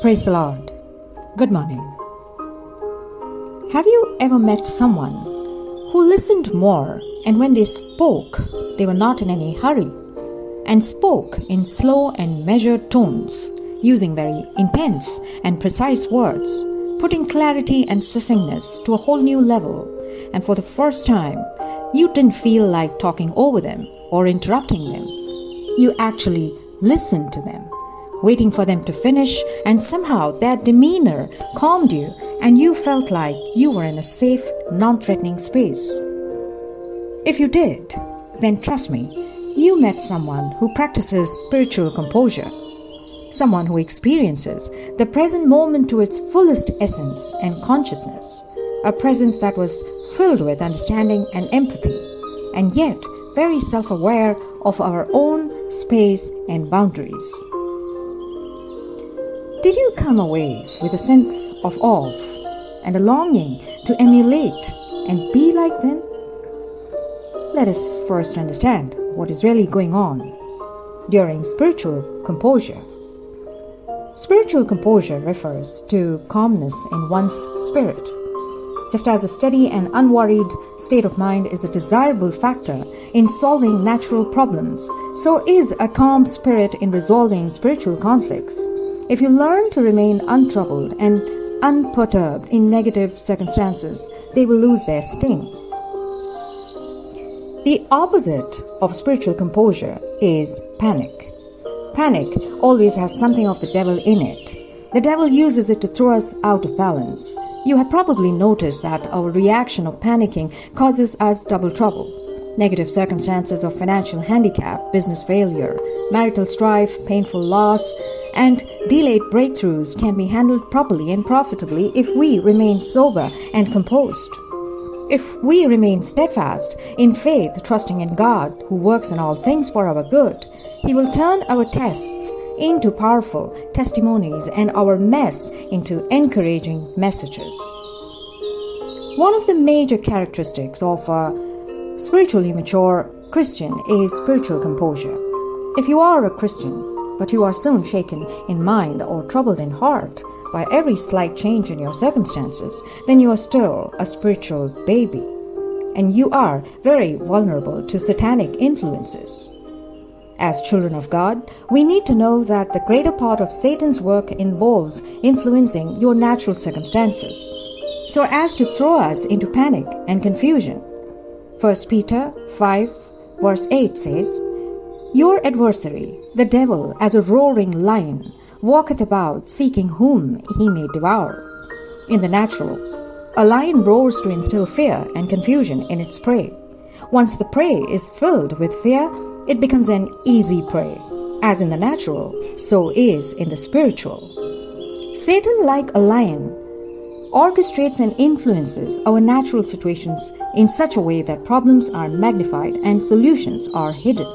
Praise the Lord. Good morning. Have you ever met someone who listened more and when they spoke, they were not in any hurry and spoke in slow and measured tones, using very intense and precise words, putting clarity and succinctness to a whole new level, and for the first time, you didn't feel like talking over them or interrupting them. You actually listened to them waiting for them to finish, and somehow their demeanor calmed you, and you felt like you were in a safe, non threatening space. If you did, then trust me, you met someone who practices spiritual composure, someone who experiences the present moment to its fullest essence and consciousness, a presence that was filled with understanding and empathy, and yet very self aware of our own space and boundaries. Did you come away with a sense of awe and a longing to emulate and be like them? Let us first understand what is really going on during spiritual composure. Spiritual composure refers to calmness in one's spirit. Just as a steady and unworried state of mind is a desirable factor in solving natural problems, so is a calm spirit in resolving spiritual conflicts. If you learn to remain untroubled and unperturbed in negative circumstances, they will lose their sting. The opposite of spiritual composure is panic. Panic always has something of the devil in it. The devil uses it to throw us out of balance. You have probably noticed that our reaction of panicking causes us double trouble. Negative circumstances of financial handicap, business failure, marital strife, painful loss, and delayed breakthroughs can be handled properly and profitably if we remain sober and composed. If we remain steadfast in faith, trusting in God, who works in all things for our good, He will turn our tests into powerful testimonies and our mess into encouraging messages. One of the major characteristics of a spiritually mature Christian is spiritual composure. If you are a Christian, but you are soon shaken in mind or troubled in heart by every slight change in your circumstances, then you are still a spiritual baby. And you are very vulnerable to satanic influences. As children of God, we need to know that the greater part of Satan's work involves influencing your natural circumstances, so as to throw us into panic and confusion. 1 Peter 5, verse 8 says, your adversary, the devil, as a roaring lion, walketh about seeking whom he may devour. In the natural, a lion roars to instill fear and confusion in its prey. Once the prey is filled with fear, it becomes an easy prey. As in the natural, so is in the spiritual. Satan, like a lion, orchestrates and influences our natural situations in such a way that problems are magnified and solutions are hidden.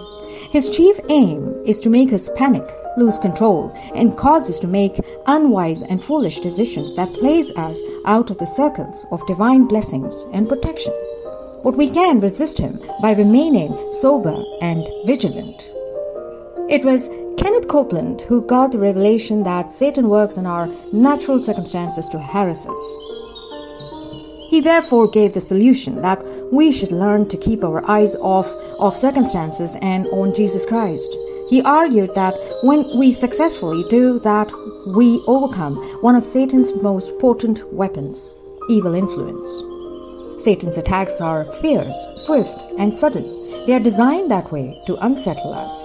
His chief aim is to make us panic, lose control, and cause us to make unwise and foolish decisions that place us out of the circles of divine blessings and protection. But we can resist him by remaining sober and vigilant. It was Kenneth Copeland who got the revelation that Satan works in our natural circumstances to harass us. He therefore gave the solution that we should learn to keep our eyes off of circumstances and on Jesus Christ. He argued that when we successfully do that, we overcome one of Satan's most potent weapons evil influence. Satan's attacks are fierce, swift, and sudden. They are designed that way to unsettle us.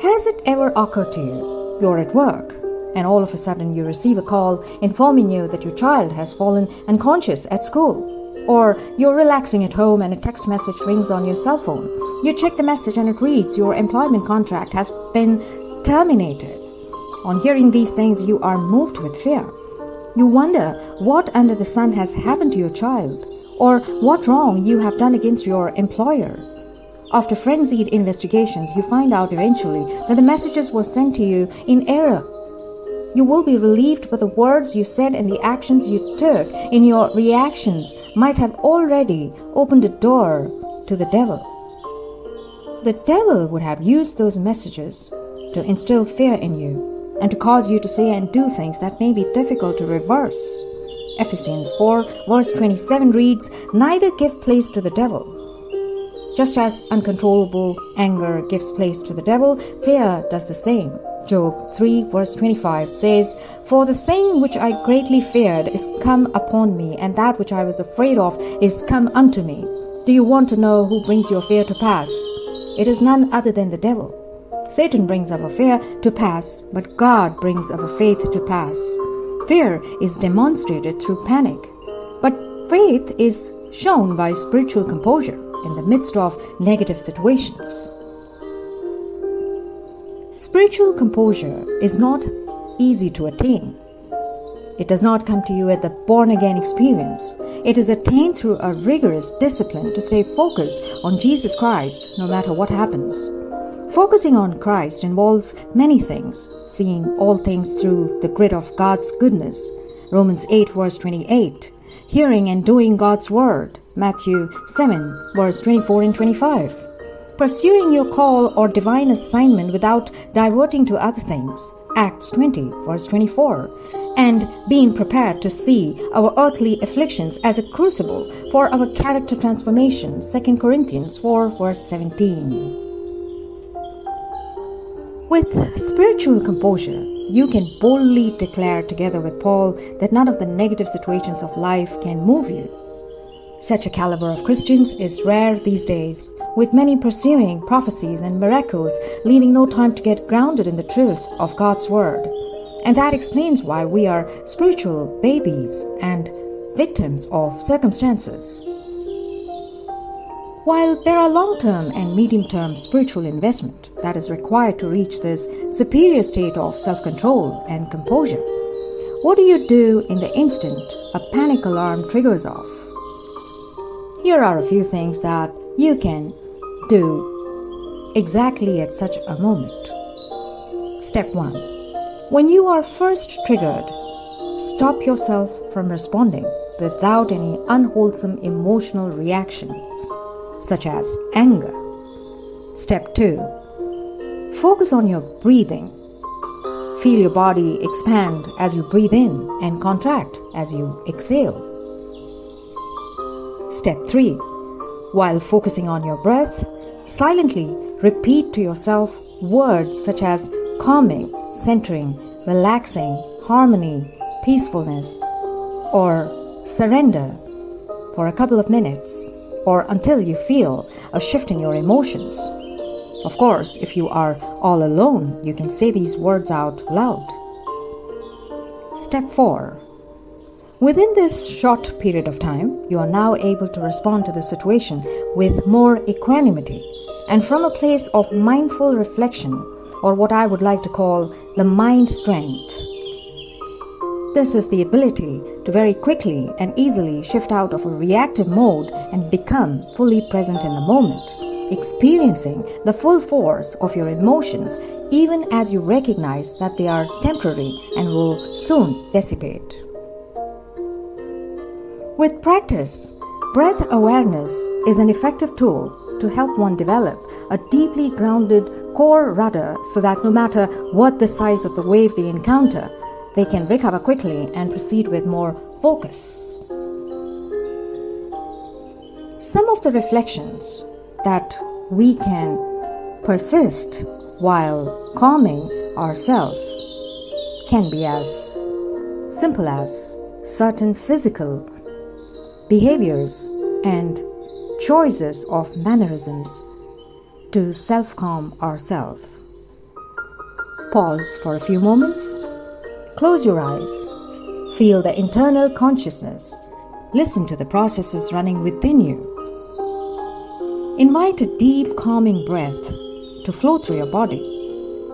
Has it ever occurred to you you're at work and all of a sudden you receive a call informing you that your child has fallen unconscious at school. Or you're relaxing at home and a text message rings on your cell phone. You check the message and it reads your employment contract has been terminated. On hearing these things, you are moved with fear. You wonder what under the sun has happened to your child, or what wrong you have done against your employer. After frenzied investigations, you find out eventually that the messages were sent to you in error you will be relieved, but the words you said and the actions you took in your reactions might have already opened a door to the devil. The devil would have used those messages to instill fear in you and to cause you to say and do things that may be difficult to reverse. Ephesians 4, verse 27 reads, Neither give place to the devil. Just as uncontrollable anger gives place to the devil, fear does the same. Job 3, verse 25 says, For the thing which I greatly feared is come upon me, and that which I was afraid of is come unto me. Do you want to know who brings your fear to pass? It is none other than the devil. Satan brings our fear to pass, but God brings our faith to pass. Fear is demonstrated through panic, but faith is shown by spiritual composure in the midst of negative situations. Spiritual composure is not easy to attain. It does not come to you at the born again experience. It is attained through a rigorous discipline to stay focused on Jesus Christ no matter what happens. Focusing on Christ involves many things, seeing all things through the grid of God's goodness. Romans 8, verse 28. Hearing and doing God's word. Matthew 7, verse 24 and 25 pursuing your call or divine assignment without diverting to other things. Acts 20, verse 24. And being prepared to see our earthly afflictions as a crucible for our character transformation. 2 Corinthians 4, verse 17. With spiritual composure, you can boldly declare together with Paul that none of the negative situations of life can move you. Such a caliber of Christians is rare these days, with many pursuing prophecies and miracles, leaving no time to get grounded in the truth of God's Word. And that explains why we are spiritual babies and victims of circumstances. While there are long term and medium term spiritual investment that is required to reach this superior state of self control and composure, what do you do in the instant a panic alarm triggers off? Here are a few things that you can do exactly at such a moment. Step 1. When you are first triggered, stop yourself from responding without any unwholesome emotional reaction, such as anger. Step 2. Focus on your breathing. Feel your body expand as you breathe in and contract as you exhale. Step 3. While focusing on your breath, silently repeat to yourself words such as calming, centering, relaxing, harmony, peacefulness, or surrender for a couple of minutes or until you feel a shift in your emotions. Of course, if you are all alone, you can say these words out loud. Step 4 Within this short period of time, you are now able to respond to the situation with more equanimity and from a place of mindful reflection, or what I would like to call the mind strength. This is the ability to very quickly and easily shift out of a reactive mode and become fully present in the moment, experiencing the full force of your emotions even as you recognize that they are temporary and will soon dissipate. With practice, breath awareness is an effective tool to help one develop a deeply grounded core rudder so that no matter what the size of the wave they encounter, they can recover quickly and proceed with more focus. Some of the reflections that we can persist while calming ourselves can be as simple as certain physical behaviors, and choices of mannerisms to self calm ourselves. Pause for a few moments. Close your eyes. Feel the internal consciousness. Listen to the processes running within you. Invite a deep, calming breath to flow through your body.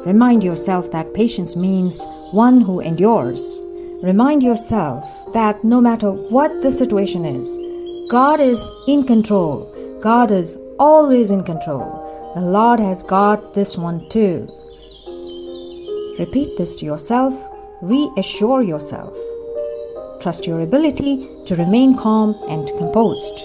Remind yourself that patience means one who endures Remind yourself that no matter what the situation is, God is in control. God is always in control. The Lord has got this one too. Repeat this to yourself, reassure yourself. Trust your ability to remain calm and composed.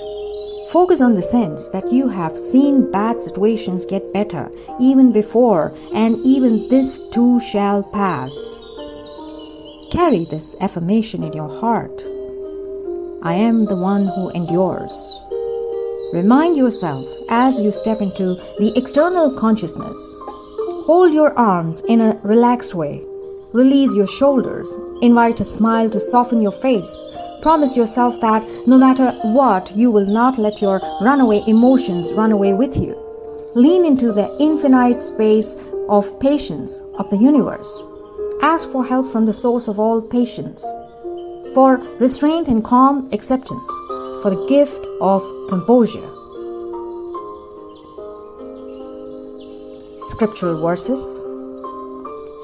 Focus on the sense that you have seen bad situations get better even before, and even this too shall pass. Carry this affirmation in your heart. I am the one who endures. Remind yourself as you step into the external consciousness. Hold your arms in a relaxed way. Release your shoulders. Invite a smile to soften your face Promise yourself that no matter what, you will not let your runaway emotions run away with you. Lean into the infinite space of patience of the universe. Ask for help from the source of all patience, for restraint and calm acceptance, for the gift of composure. Scriptural verses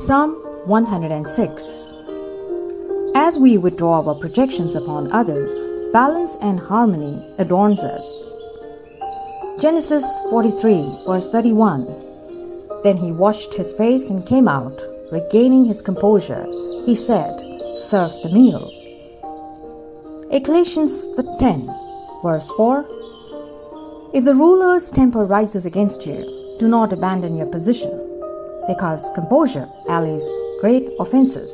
Psalm 106 as we withdraw our projections upon others, balance and harmony adorns us. Genesis 43, verse 31. Then he washed his face and came out, regaining his composure. He said, Serve the meal. Ecclesiastes 10, verse 4. If the ruler's temper rises against you, do not abandon your position, because composure allies great offenses.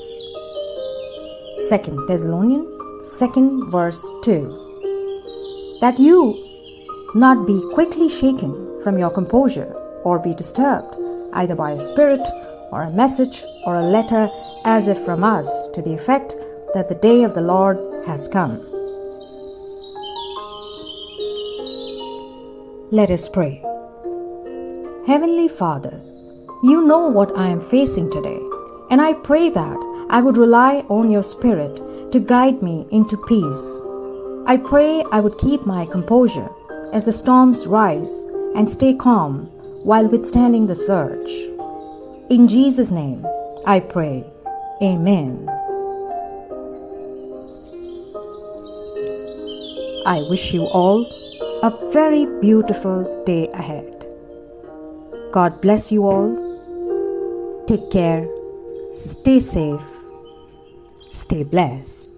2 Thessalonians 2nd verse 2 that you not be quickly shaken from your composure or be disturbed either by a spirit or a message or a letter as if from us to the effect that the day of the Lord has come. Let us pray. Heavenly Father, you know what I am facing today, and I pray that I would rely on your Spirit to guide me into peace. I pray I would keep my composure as the storms rise and stay calm while withstanding the surge. In Jesus' name, I pray. Amen. I wish you all a very beautiful day ahead. God bless you all. Take care. Stay safe Stay blessed.